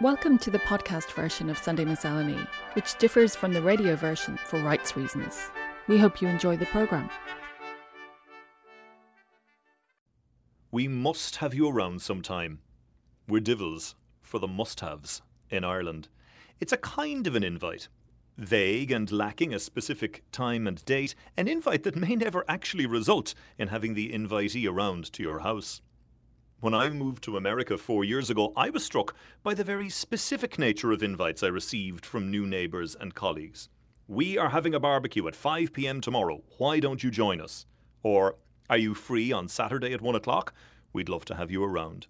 Welcome to the podcast version of Sunday Miscellany, which differs from the radio version for rights reasons. We hope you enjoy the programme. We must have you around sometime. We're divils for the must haves in Ireland. It's a kind of an invite. Vague and lacking a specific time and date, an invite that may never actually result in having the invitee around to your house. When I moved to America four years ago, I was struck by the very specific nature of invites I received from new neighbours and colleagues. We are having a barbecue at 5 pm tomorrow. Why don't you join us? Or, are you free on Saturday at 1 o'clock? We'd love to have you around.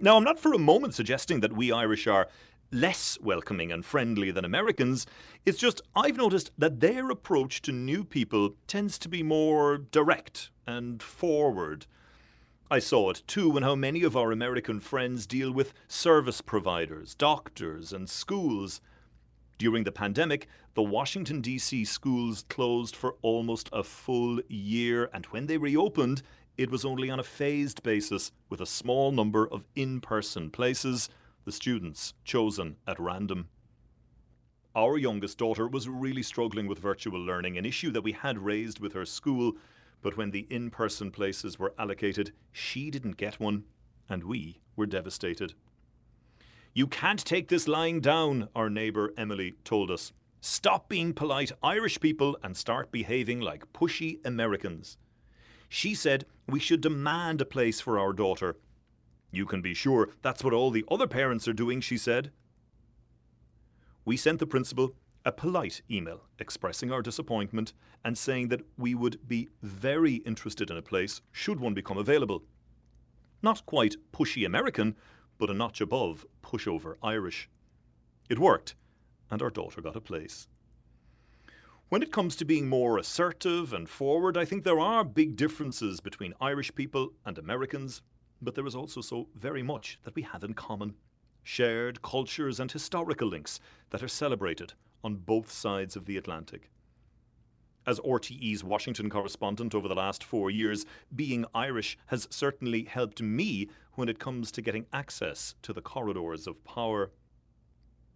Now, I'm not for a moment suggesting that we Irish are less welcoming and friendly than Americans. It's just I've noticed that their approach to new people tends to be more direct and forward. I saw it too in how many of our American friends deal with service providers, doctors, and schools. During the pandemic, the Washington, D.C. schools closed for almost a full year, and when they reopened, it was only on a phased basis with a small number of in person places, the students chosen at random. Our youngest daughter was really struggling with virtual learning, an issue that we had raised with her school but when the in person places were allocated, she didn't get one, and we were devastated. You can't take this lying down, our neighbour Emily told us. Stop being polite Irish people and start behaving like pushy Americans. She said we should demand a place for our daughter. You can be sure that's what all the other parents are doing, she said. We sent the principal a polite email expressing our disappointment and saying that we would be very interested in a place should one become available. Not quite pushy American, but a notch above pushover Irish. It worked, and our daughter got a place. When it comes to being more assertive and forward, I think there are big differences between Irish people and Americans, but there is also so very much that we have in common. Shared cultures and historical links that are celebrated on both sides of the Atlantic. As RTE's Washington correspondent over the last four years, being Irish has certainly helped me when it comes to getting access to the corridors of power.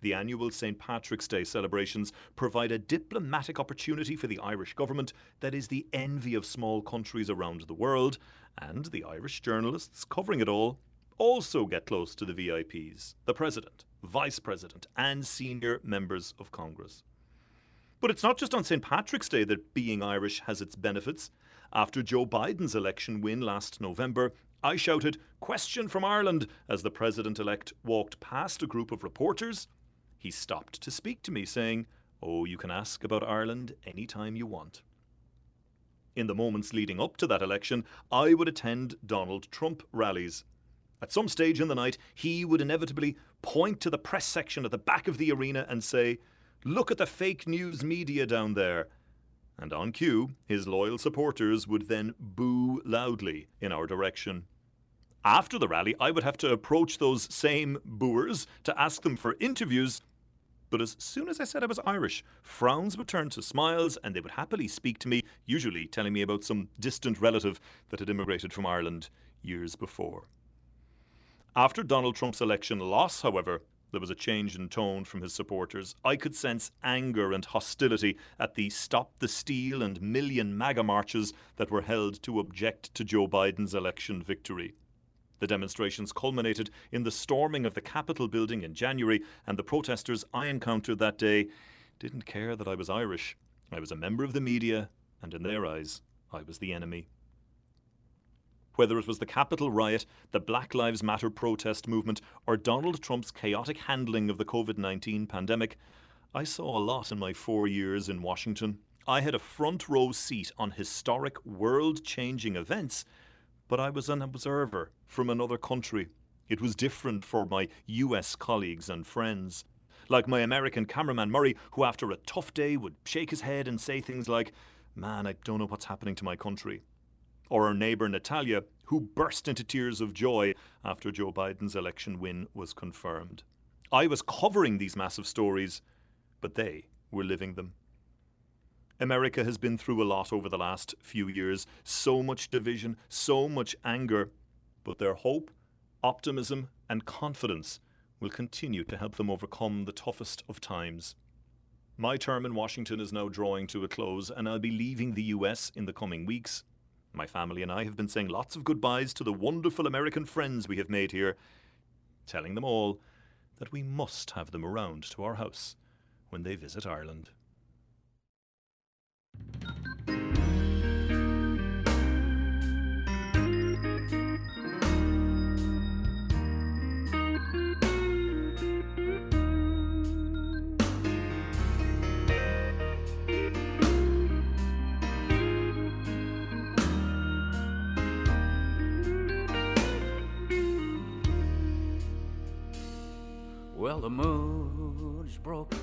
The annual St. Patrick's Day celebrations provide a diplomatic opportunity for the Irish government that is the envy of small countries around the world, and the Irish journalists covering it all also get close to the VIPs, the President, Vice President, and senior members of Congress. But it's not just on St. Patrick's Day that being Irish has its benefits. After Joe Biden's election win last November, I shouted, Question from Ireland, as the President elect walked past a group of reporters. He stopped to speak to me, saying, Oh, you can ask about Ireland any time you want. In the moments leading up to that election, I would attend Donald Trump rallies at some stage in the night, he would inevitably point to the press section at the back of the arena and say, Look at the fake news media down there. And on cue, his loyal supporters would then boo loudly in our direction. After the rally, I would have to approach those same booers to ask them for interviews. But as soon as I said I was Irish, frowns would turn to smiles and they would happily speak to me, usually telling me about some distant relative that had immigrated from Ireland years before. After Donald Trump's election loss, however, there was a change in tone from his supporters. I could sense anger and hostility at the Stop the Steal and Million MAGA marches that were held to object to Joe Biden's election victory. The demonstrations culminated in the storming of the Capitol building in January, and the protesters I encountered that day didn't care that I was Irish. I was a member of the media, and in their eyes, I was the enemy whether it was the Capitol riot, the Black Lives Matter protest movement, or Donald Trump's chaotic handling of the COVID 19 pandemic, I saw a lot in my four years in Washington. I had a front row seat on historic, world changing events, but I was an observer from another country. It was different for my US colleagues and friends. Like my American cameraman Murray, who after a tough day would shake his head and say things like, Man, I don't know what's happening to my country or our neighbour Natalia, who burst into tears of joy after Joe Biden's election win was confirmed. I was covering these massive stories, but they were living them. America has been through a lot over the last few years so much division, so much anger, but their hope, optimism, and confidence will continue to help them overcome the toughest of times. My term in Washington is now drawing to a close, and I'll be leaving the US in the coming weeks. My family and I have been saying lots of goodbyes to the wonderful American friends we have made here, telling them all that we must have them around to our house when they visit Ireland. Well, the moon's broken,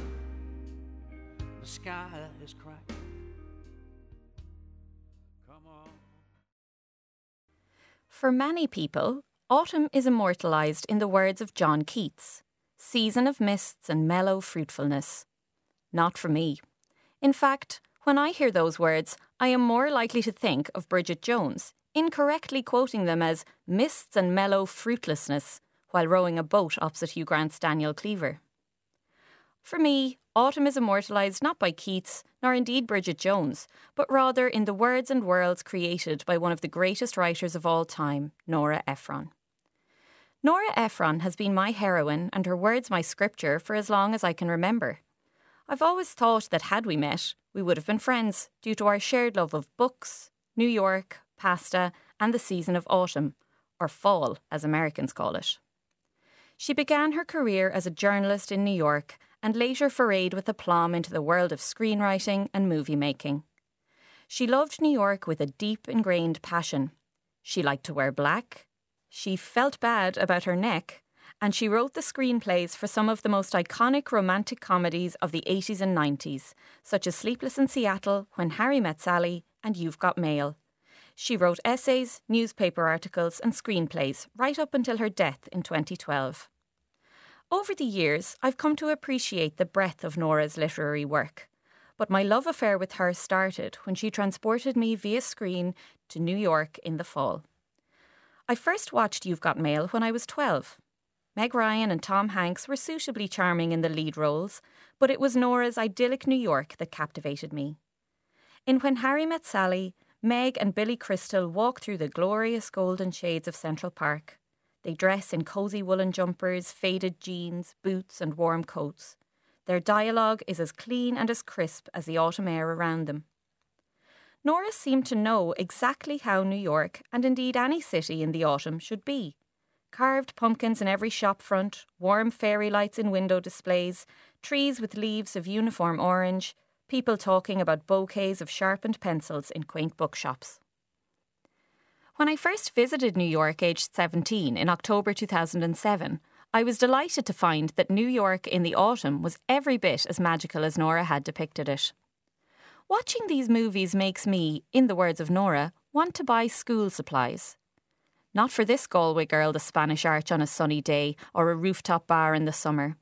the sky is cracked. For many people, autumn is immortalised in the words of John Keats season of mists and mellow fruitfulness. Not for me. In fact, when I hear those words, I am more likely to think of Bridget Jones, incorrectly quoting them as mists and mellow fruitlessness while rowing a boat opposite Hugh Grant's Daniel Cleaver. For me, autumn is immortalised not by Keats, nor indeed Bridget Jones, but rather in the words and worlds created by one of the greatest writers of all time, Nora Ephron. Nora Ephron has been my heroine and her words my scripture for as long as I can remember. I've always thought that had we met, we would have been friends due to our shared love of books, New York, pasta, and the season of autumn, or fall, as Americans call it. She began her career as a journalist in New York and later forayed with aplomb into the world of screenwriting and movie making. She loved New York with a deep ingrained passion. She liked to wear black. She felt bad about her neck. And she wrote the screenplays for some of the most iconic romantic comedies of the 80s and 90s, such as Sleepless in Seattle, When Harry Met Sally, and You've Got Mail. She wrote essays, newspaper articles, and screenplays right up until her death in 2012. Over the years, I've come to appreciate the breadth of Nora's literary work. But my love affair with her started when she transported me via screen to New York in the fall. I first watched You've Got Mail when I was 12. Meg Ryan and Tom Hanks were suitably charming in the lead roles, but it was Nora's idyllic New York that captivated me. In When Harry Met Sally, Meg and Billy Crystal walk through the glorious golden shades of Central Park. They dress in cosy woolen jumpers, faded jeans, boots, and warm coats. Their dialogue is as clean and as crisp as the autumn air around them. Nora seemed to know exactly how New York, and indeed any city in the autumn, should be. Carved pumpkins in every shop front, warm fairy lights in window displays, trees with leaves of uniform orange, people talking about bouquets of sharpened pencils in quaint bookshops. When I first visited New York aged 17 in October 2007, I was delighted to find that New York in the autumn was every bit as magical as Nora had depicted it. Watching these movies makes me, in the words of Nora, want to buy school supplies. Not for this Galway girl the Spanish Arch on a sunny day or a rooftop bar in the summer.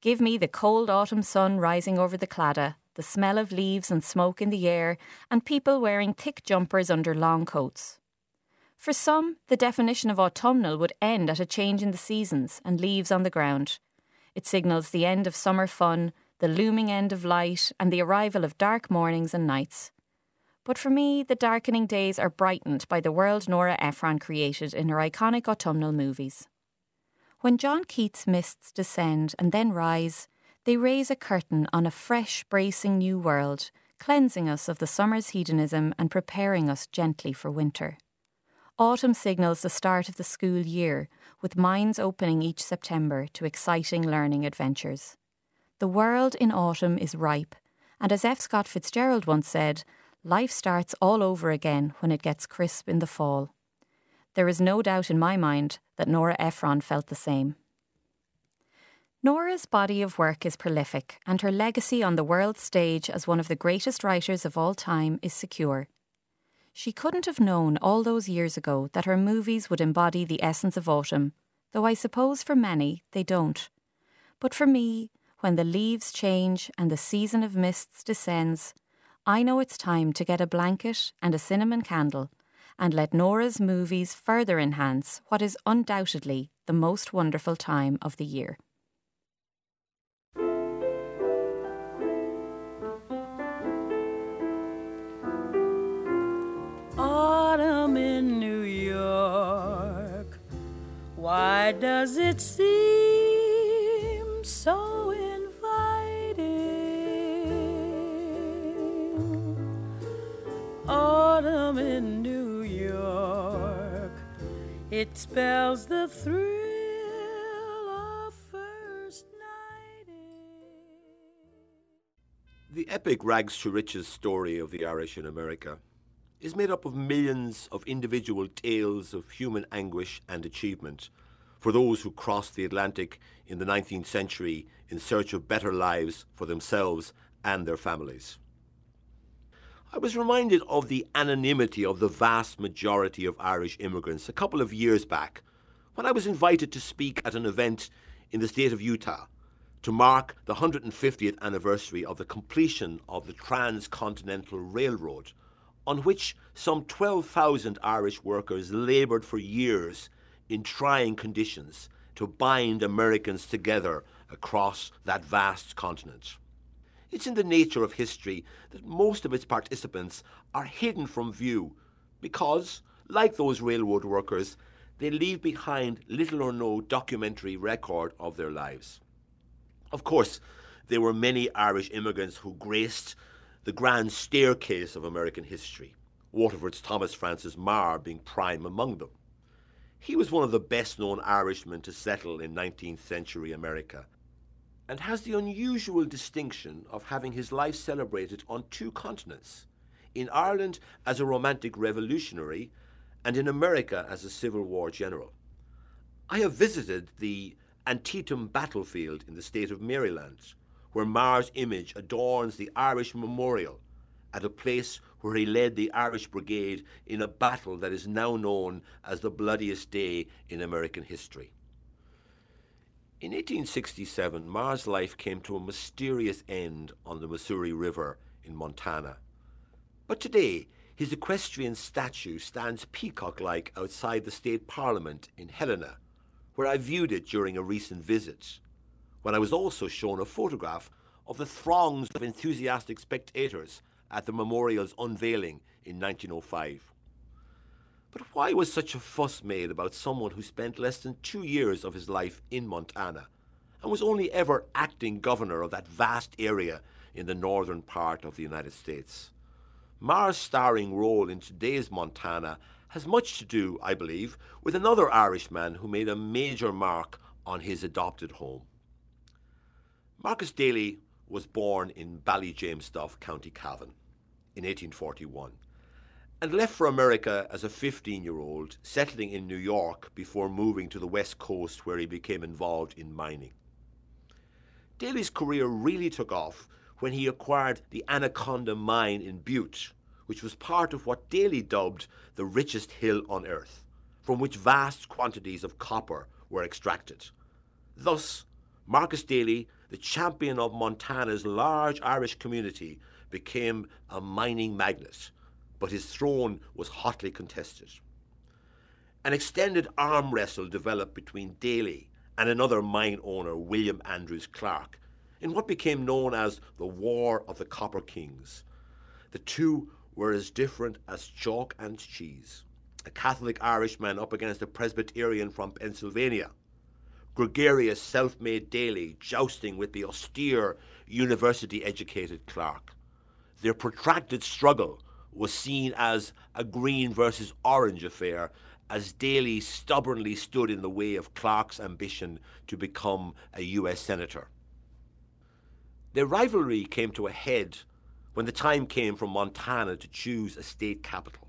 Give me the cold autumn sun rising over the Claddagh, the smell of leaves and smoke in the air, and people wearing thick jumpers under long coats. For some, the definition of autumnal would end at a change in the seasons and leaves on the ground. It signals the end of summer fun, the looming end of light, and the arrival of dark mornings and nights. But for me, the darkening days are brightened by the world Nora Ephron created in her iconic autumnal movies. When John Keats' mists descend and then rise, they raise a curtain on a fresh, bracing new world, cleansing us of the summer's hedonism and preparing us gently for winter. Autumn signals the start of the school year, with minds opening each September to exciting learning adventures. The world in autumn is ripe, and as F. Scott Fitzgerald once said, life starts all over again when it gets crisp in the fall. There is no doubt in my mind that Nora Ephron felt the same. Nora's body of work is prolific, and her legacy on the world stage as one of the greatest writers of all time is secure. She couldn't have known all those years ago that her movies would embody the essence of autumn, though I suppose for many they don't. But for me, when the leaves change and the season of mists descends, I know it's time to get a blanket and a cinnamon candle and let Nora's movies further enhance what is undoubtedly the most wonderful time of the year. Why does it seem so inviting? Autumn in New York. It spells the. The epic rags to riches story of the Irish in America is made up of millions of individual tales of human anguish and achievement for those who crossed the Atlantic in the 19th century in search of better lives for themselves and their families. I was reminded of the anonymity of the vast majority of Irish immigrants a couple of years back when I was invited to speak at an event in the state of Utah to mark the 150th anniversary of the completion of the Transcontinental Railroad, on which some 12,000 Irish workers laboured for years in trying conditions to bind Americans together across that vast continent. It's in the nature of history that most of its participants are hidden from view because, like those railroad workers, they leave behind little or no documentary record of their lives. Of course, there were many Irish immigrants who graced the grand staircase of American history, Waterford's Thomas Francis Meagher being prime among them. He was one of the best known Irishmen to settle in 19th century America and has the unusual distinction of having his life celebrated on two continents in Ireland as a romantic revolutionary and in America as a Civil War general. I have visited the Antietam battlefield in the state of Maryland, where Meagher's image adorns the Irish Memorial at a place where he led the Irish Brigade in a battle that is now known as the bloodiest day in American history. In 1867, Meagher's life came to a mysterious end on the Missouri River in Montana. But today, his equestrian statue stands peacock like outside the state parliament in Helena, where I viewed it during a recent visit, when I was also shown a photograph of the throngs of enthusiastic spectators at the memorial's unveiling in 1905. But why was such a fuss made about someone who spent less than two years of his life in Montana and was only ever acting governor of that vast area in the northern part of the United States? Meagher's starring role in today's Montana has much to do, I believe, with another Irishman who made a major mark on his adopted home. Marcus Daly was born in Ballyjamesduff, County Cavan, in 1841, and left for America as a 15 year old, settling in New York before moving to the West Coast where he became involved in mining. Daly's career really took off when he acquired the Anaconda mine in Butte, which was part of what Daly dubbed the richest hill on earth, from which vast quantities of copper were extracted. Thus, Marcus Daly, the champion of Montana's large Irish community, became a mining magnate, but his throne was hotly contested. An extended arm wrestle developed between Daly and another mine owner, William Andrews Clark, in what became known as the War of the Copper Kings. The two were as different as chalk and cheese. A Catholic Irishman up against a Presbyterian from Pennsylvania. Gregarious, self made Daly jousting with the austere, university educated Clark. Their protracted struggle was seen as a green versus orange affair, as Daly stubbornly stood in the way of Clark's ambition to become a US Senator. Their rivalry came to a head when the time came for Montana to choose a state capital.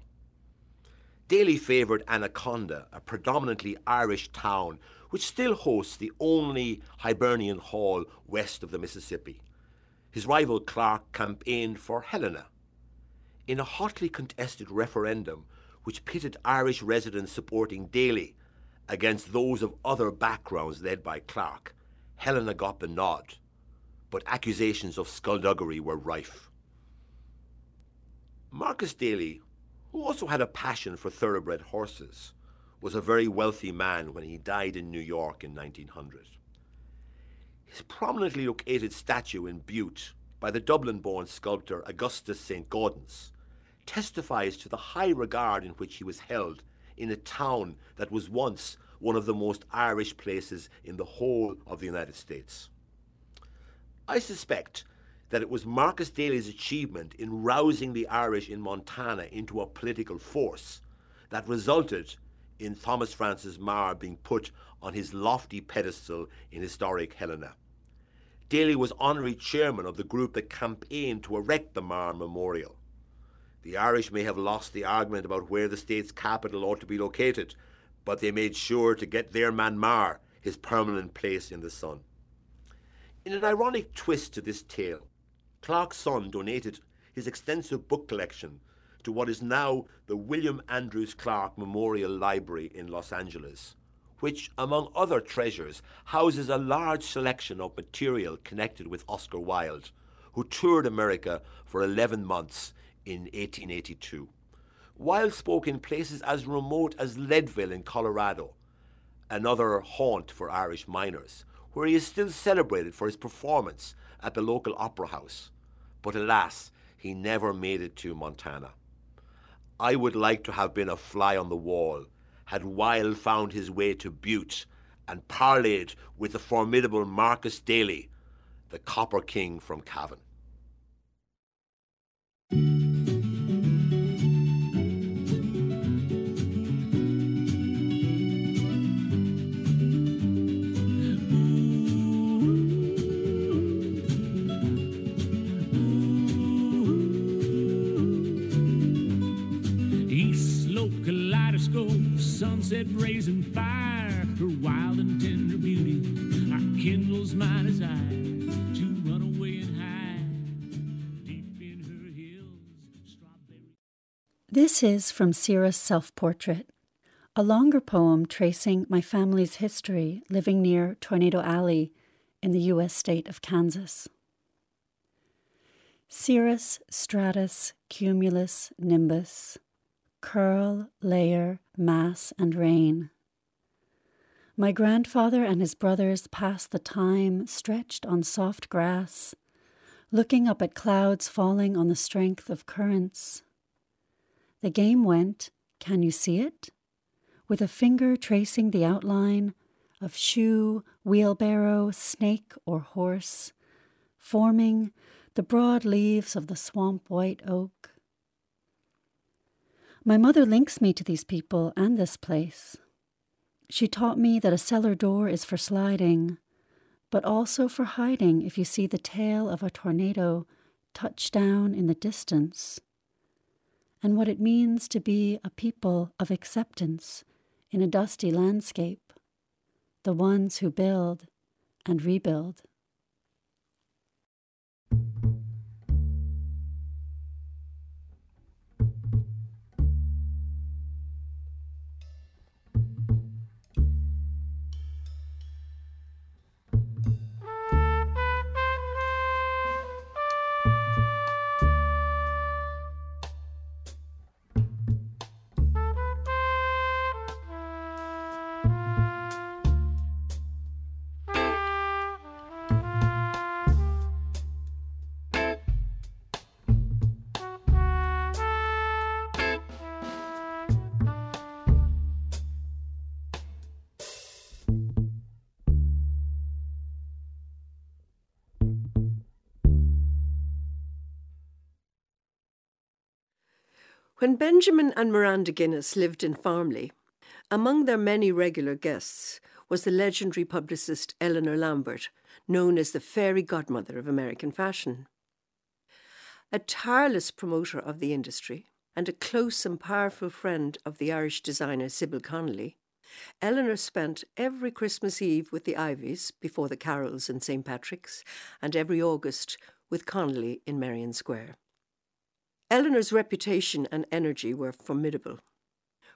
Daly favoured Anaconda, a predominantly Irish town which still hosts the only Hibernian Hall west of the Mississippi. His rival Clark campaigned for Helena. In a hotly contested referendum which pitted Irish residents supporting Daly against those of other backgrounds led by Clark, Helena got the nod, but accusations of skullduggery were rife. Marcus Daly who also had a passion for thoroughbred horses, was a very wealthy man when he died in New York in 1900. His prominently located statue in Butte by the Dublin born sculptor Augustus St. Gaudens testifies to the high regard in which he was held in a town that was once one of the most Irish places in the whole of the United States. I suspect that it was Marcus Daly's achievement in rousing the Irish in Montana into a political force that resulted in Thomas Francis Meagher being put on his lofty pedestal in historic Helena. Daly was honorary chairman of the group that campaigned to erect the Meagher Memorial. The Irish may have lost the argument about where the state's capital ought to be located, but they made sure to get their man Meagher his permanent place in the sun. In an ironic twist to this tale, Clark's son donated his extensive book collection to what is now the William Andrews Clark Memorial Library in Los Angeles, which, among other treasures, houses a large selection of material connected with Oscar Wilde, who toured America for 11 months in 1882. Wilde spoke in places as remote as Leadville in Colorado, another haunt for Irish miners, where he is still celebrated for his performance at the local opera house. But alas, he never made it to Montana. I would like to have been a fly on the wall had Wilde found his way to Butte and parleyed with the formidable Marcus Daly, the Copper King from Cavan. Sunset raising fire, her wild and tender beauty kindles my desire to run away and hide. This is from Sierra's self portrait, a longer poem tracing my family's history living near Tornado Alley in the U.S. state of Kansas. Cirrus, stratus, cumulus, nimbus curl, layer, mass, and rain. My grandfather and his brothers passed the time stretched on soft grass, looking up at clouds falling on the strength of currents. The game went, Can you see it? With a finger tracing the outline of shoe, wheelbarrow, snake, or horse, forming the broad leaves of the swamp white oak. My mother links me to these people and this place. She taught me that a cellar door is for sliding, but also for hiding if you see the tail of a tornado touch down in the distance, and what it means to be a people of acceptance in a dusty landscape, the ones who build and rebuild. When Benjamin and Miranda Guinness lived in Farmleigh, among their many regular guests was the legendary publicist Eleanor Lambert, known as the fairy godmother of American fashion. A tireless promoter of the industry and a close and powerful friend of the Irish designer Sybil Connolly, Eleanor spent every Christmas Eve with the Iveaghs before the carols in St. Patrick's and every August with Connolly in Merrion Square. Eleanor's reputation and energy were formidable.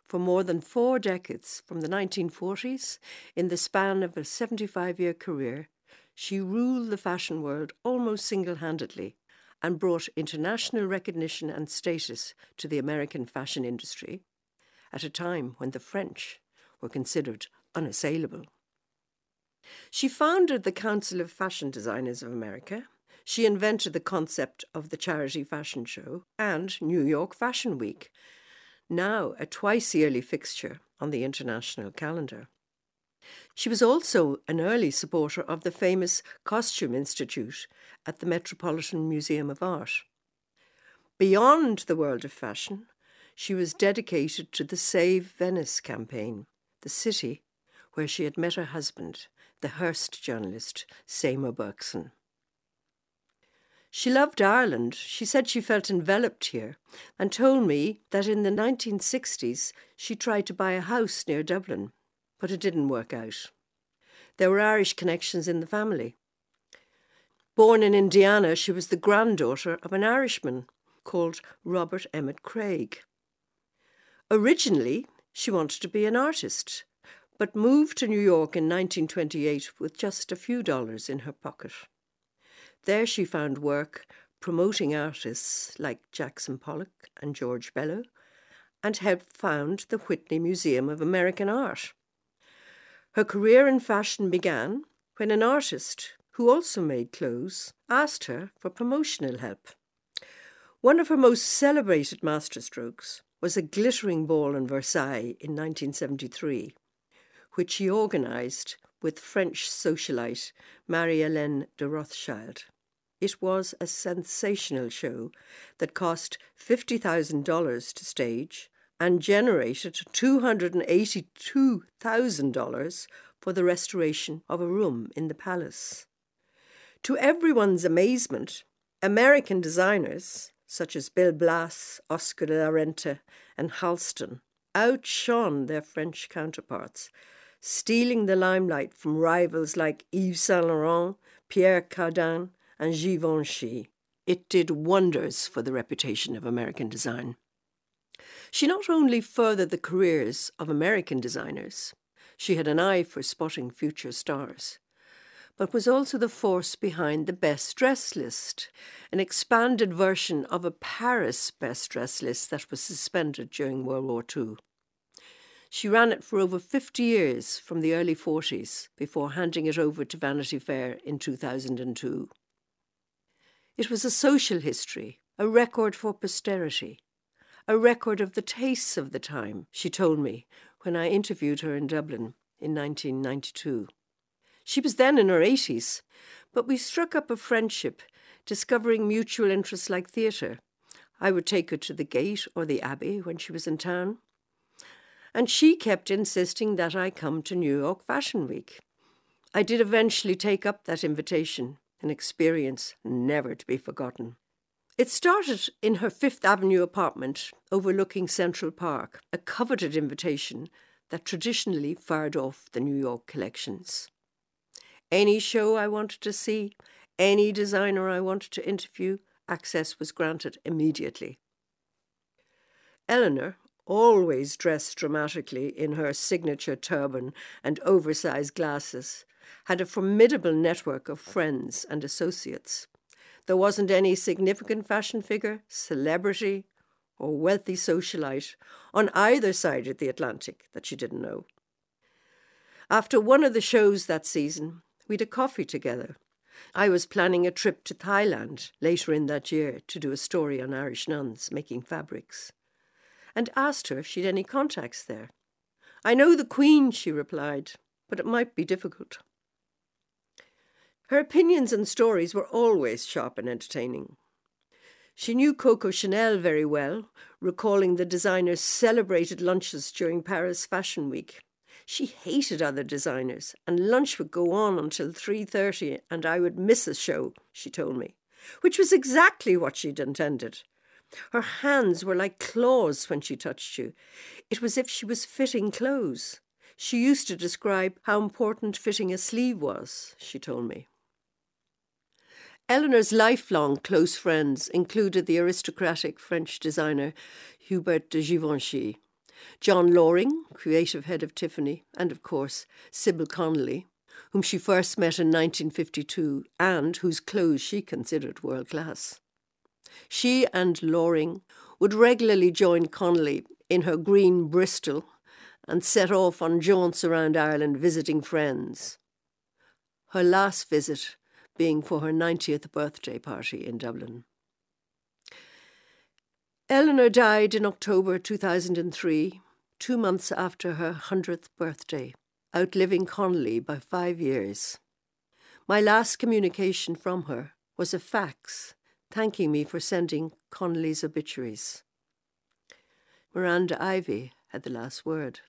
For more than four decades, from the 1940s, in the span of a 75 year career, she ruled the fashion world almost single handedly and brought international recognition and status to the American fashion industry at a time when the French were considered unassailable. She founded the Council of Fashion Designers of America. She invented the concept of the charity fashion show and New York Fashion Week, now a twice yearly fixture on the international calendar. She was also an early supporter of the famous Costume Institute at the Metropolitan Museum of Art. Beyond the world of fashion, she was dedicated to the Save Venice campaign, the city where she had met her husband, the Hearst journalist Seymour Berkson. She loved Ireland. She said she felt enveloped here and told me that in the 1960s she tried to buy a house near Dublin, but it didn't work out. There were Irish connections in the family. Born in Indiana, she was the granddaughter of an Irishman called Robert Emmet Craig. Originally, she wanted to be an artist, but moved to New York in 1928 with just a few dollars in her pocket. There she found work promoting artists like Jackson Pollock and George Bello and helped found the Whitney Museum of American Art. Her career in fashion began when an artist who also made clothes asked her for promotional help. One of her most celebrated masterstrokes was a glittering ball in Versailles in 1973 which she organised with French socialite Marie Helene de Rothschild. It was a sensational show that cost $50,000 to stage and generated $282,000 for the restoration of a room in the palace. To everyone's amazement, American designers such as Bill Blass, Oscar de la Renta, and Halston outshone their French counterparts stealing the limelight from rivals like Yves Saint Laurent, Pierre Cardin, and Givenchy. It did wonders for the reputation of American design. She not only furthered the careers of American designers, she had an eye for spotting future stars, but was also the force behind the Best Dress list, an expanded version of a Paris Best Dress list that was suspended during World War II. She ran it for over 50 years from the early 40s before handing it over to Vanity Fair in 2002. It was a social history, a record for posterity, a record of the tastes of the time, she told me when I interviewed her in Dublin in 1992. She was then in her 80s, but we struck up a friendship, discovering mutual interests like theatre. I would take her to the Gate or the Abbey when she was in town and she kept insisting that I come to New York Fashion Week. I did eventually take up that invitation, an experience never to be forgotten. It started in her Fifth Avenue apartment overlooking Central Park, a coveted invitation that traditionally fired off the New York collections. Any show I wanted to see, any designer I wanted to interview, access was granted immediately. Eleanor, always dressed dramatically in her signature turban and oversized glasses, had a formidable network of friends and associates. There wasn't any significant fashion figure, celebrity, or wealthy socialite on either side of the Atlantic that she didn't know. After one of the shows that season, we'd a coffee together. I was planning a trip to Thailand later in that year to do a story on Irish nuns making fabrics and asked her if she'd any contacts there. I know the Queen, she replied, but it might be difficult. Her opinions and stories were always sharp and entertaining. She knew Coco Chanel very well, recalling the designer's celebrated lunches during Paris Fashion Week. She hated other designers, and lunch would go on until 3:30 and I would miss a show, she told me, which was exactly what she'd intended. Her hands were like claws when she touched you. It was as if she was fitting clothes. She used to describe how important fitting a sleeve was, she told me. Eleanor's lifelong close friends included the aristocratic French designer Hubert de Givenchy, John Loring, creative head of Tiffany, and of course Sybil Connolly, whom she first met in 1952 and whose clothes she considered world class. She and Loring would regularly join Connolly in her green Bristol and set off on jaunts around Ireland visiting friends. Her last visit being for her 90th birthday party in Dublin. Eleanor died in October 2003, two months after her 100th birthday, outliving Connolly by five years. My last communication from her was a fax thanking me for sending Connolly's obituaries. Miranda Iveagh had the last word.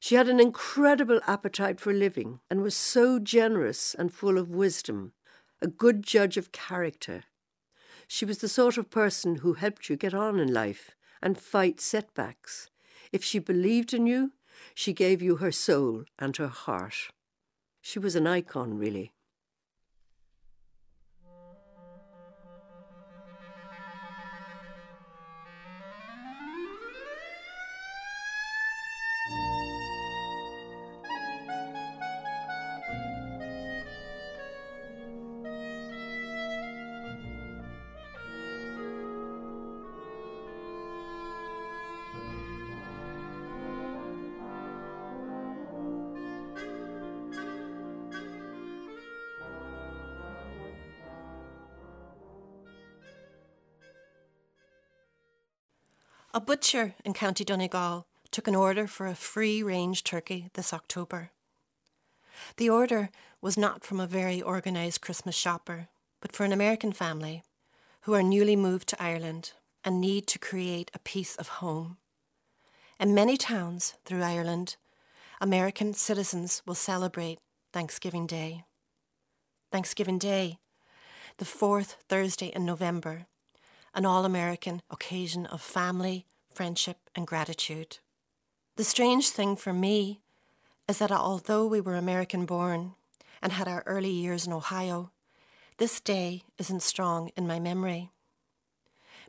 She had an incredible appetite for living and was so generous and full of wisdom, a good judge of character. She was the sort of person who helped you get on in life and fight setbacks. If she believed in you, she gave you her soul and her heart. She was an icon, really. A butcher in County Donegal took an order for a free range turkey this October. The order was not from a very organised Christmas shopper, but for an American family who are newly moved to Ireland and need to create a piece of home. In many towns through Ireland, American citizens will celebrate Thanksgiving Day. Thanksgiving Day, the fourth Thursday in November, an all American occasion of family, friendship, and gratitude. The strange thing for me is that although we were American born and had our early years in Ohio, this day isn't strong in my memory.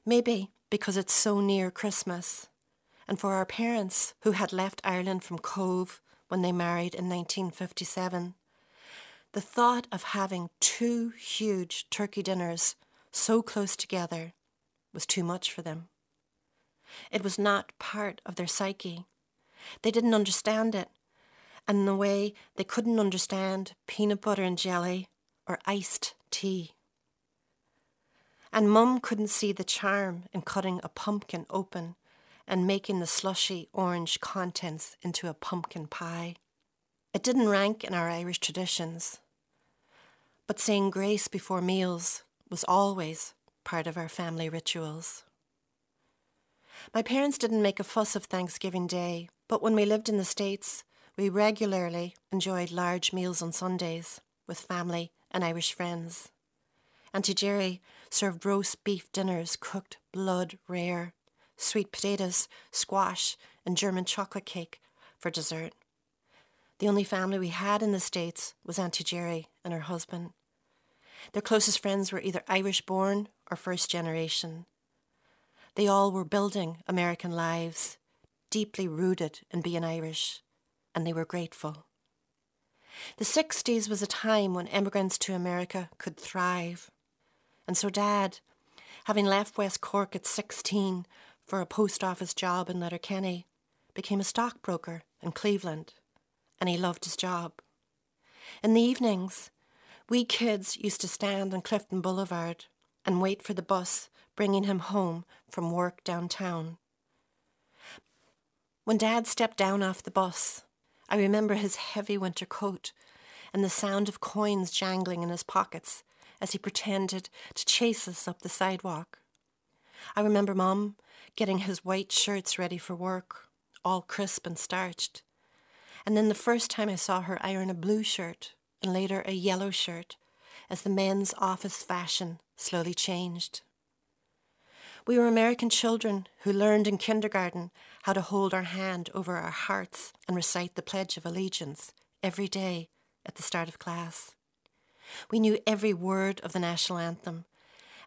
Maybe because it's so near Christmas, and for our parents who had left Ireland from Cobh when they married in 1957, the thought of having two huge turkey dinners so close together was too much for them. It was not part of their psyche. They didn't understand it, and in a way they couldn't understand peanut butter and jelly or iced tea. And Mum couldn't see the charm in cutting a pumpkin open and making the slushy orange contents into a pumpkin pie. It didn't rank in our Irish traditions, but saying grace before meals was always part of our family rituals. My parents didn't make a fuss of Thanksgiving Day, but when we lived in the States, we regularly enjoyed large meals on Sundays with family and Irish friends. Auntie Jerry served roast beef dinners cooked blood rare, sweet potatoes, squash, and German chocolate cake for dessert. The only family we had in the States was Auntie Jerry and her husband. Their closest friends were either Irish born or first generation. They all were building American lives, deeply rooted in being Irish, and they were grateful. The 60s was a time when immigrants to America could thrive. And so, Dad, having left West Cork at 16 for a post office job in Letterkenny, became a stockbroker in Cleveland, and he loved his job. In the evenings, we kids used to stand on Clifton Boulevard and wait for the bus bringing him home from work downtown. When Dad stepped down off the bus, I remember his heavy winter coat and the sound of coins jangling in his pockets as he pretended to chase us up the sidewalk. I remember Mum getting his white shirts ready for work, all crisp and starched. And then the first time I saw her iron a blue shirt and later a yellow shirt as the men's office fashion slowly changed. We were American children who learned in kindergarten how to hold our hand over our hearts and recite the Pledge of Allegiance every day at the start of class. We knew every word of the national anthem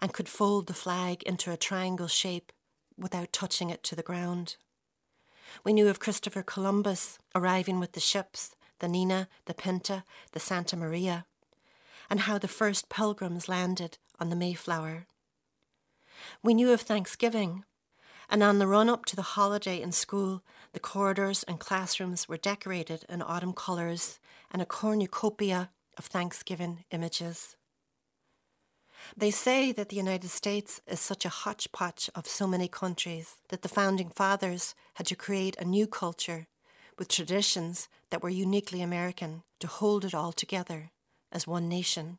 and could fold the flag into a triangle shape without touching it to the ground. We knew of Christopher Columbus arriving with the ships the Nina, the Pinta, the Santa Maria, and how the first pilgrims landed on the Mayflower. We knew of Thanksgiving, and on the run up to the holiday in school, the corridors and classrooms were decorated in autumn colours and a cornucopia of Thanksgiving images. They say that the United States is such a hodgepodge of so many countries that the founding fathers had to create a new culture with traditions that were uniquely American to hold it all together as one nation.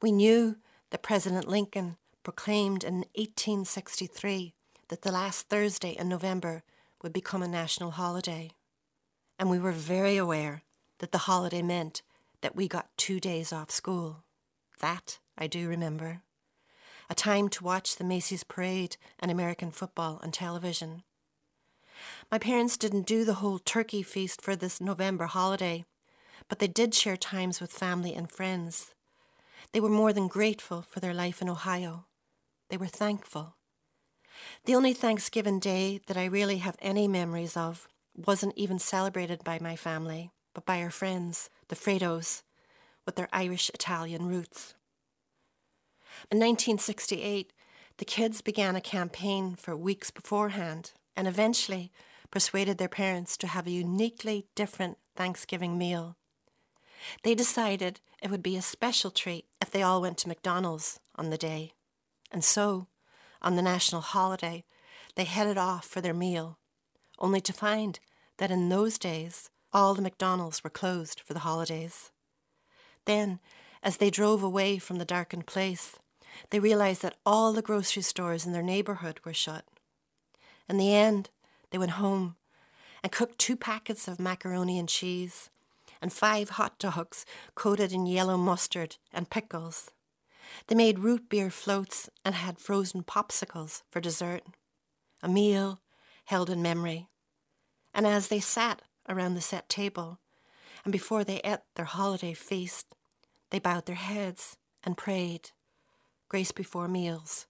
We knew that President Lincoln proclaimed in 1863 that the last Thursday in November would become a national holiday. And we were very aware that the holiday meant that we got two days off school. That I do remember. A time to watch the Macy's Parade and American football on television. My parents didn't do the whole turkey feast for this November holiday, but they did share times with family and friends. They were more than grateful for their life in Ohio. They were thankful. The only Thanksgiving Day that I really have any memories of wasn't even celebrated by my family, but by our friends, the Fredos, with their Irish Italian roots. In 1968, the kids began a campaign for weeks beforehand and eventually persuaded their parents to have a uniquely different Thanksgiving meal. They decided it would be a special treat if they all went to McDonald's on the day. And so, on the national holiday, they headed off for their meal, only to find that in those days all the McDonald's were closed for the holidays. Then, as they drove away from the darkened place, they realized that all the grocery stores in their neighborhood were shut. In the end, they went home and cooked two packets of macaroni and cheese and five hot dogs coated in yellow mustard and pickles. They made root beer floats and had frozen popsicles for dessert. A meal held in memory. And as they sat around the set table, and before they ate their holiday feast, they bowed their heads and prayed, grace before meals,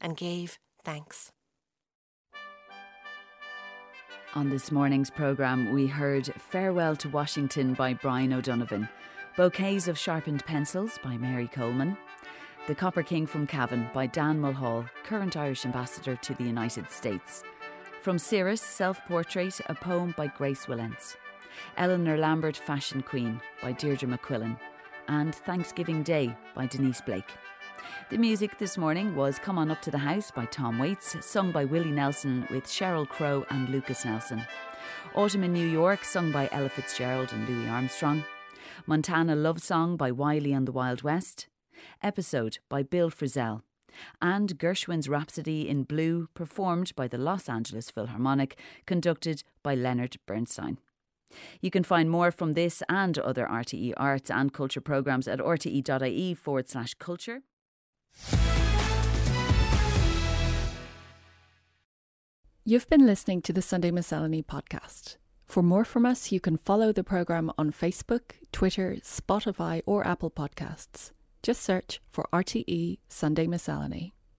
and gave thanks. On this morning's programme, we heard Farewell to Washington by Brian O'Donovan, Bouquets of Sharpened Pencils by Mary Coleman, The Copper King from Cavan by Dan Mulhall, current Irish ambassador to the United States. From Cirrus, Self Portrait, a poem by Grace Wilentz. Eleanor Lambert, Fashion Queen by Deirdre McQuillan. And Thanksgiving Day by Denise Blake. The music this morning was Come On Up to the House by Tom Waits, sung by Willie Nelson with Sheryl Crow and Lucas Nelson. Autumn in New York, sung by Ella Fitzgerald and Louis Armstrong. Montana Love Song by Wylie and the Wild West. Episode by Bill Frisell. And Gershwin's Rhapsody in Blue, performed by the Los Angeles Philharmonic, conducted by Leonard Bernstein. You can find more from this and other RTE arts and culture programmes at rte.ie forward slash culture. You've been listening to the Sunday Miscellany podcast. For more from us, you can follow the programme on Facebook, Twitter, Spotify, or Apple Podcasts. Just search for RTE Sunday Miscellany.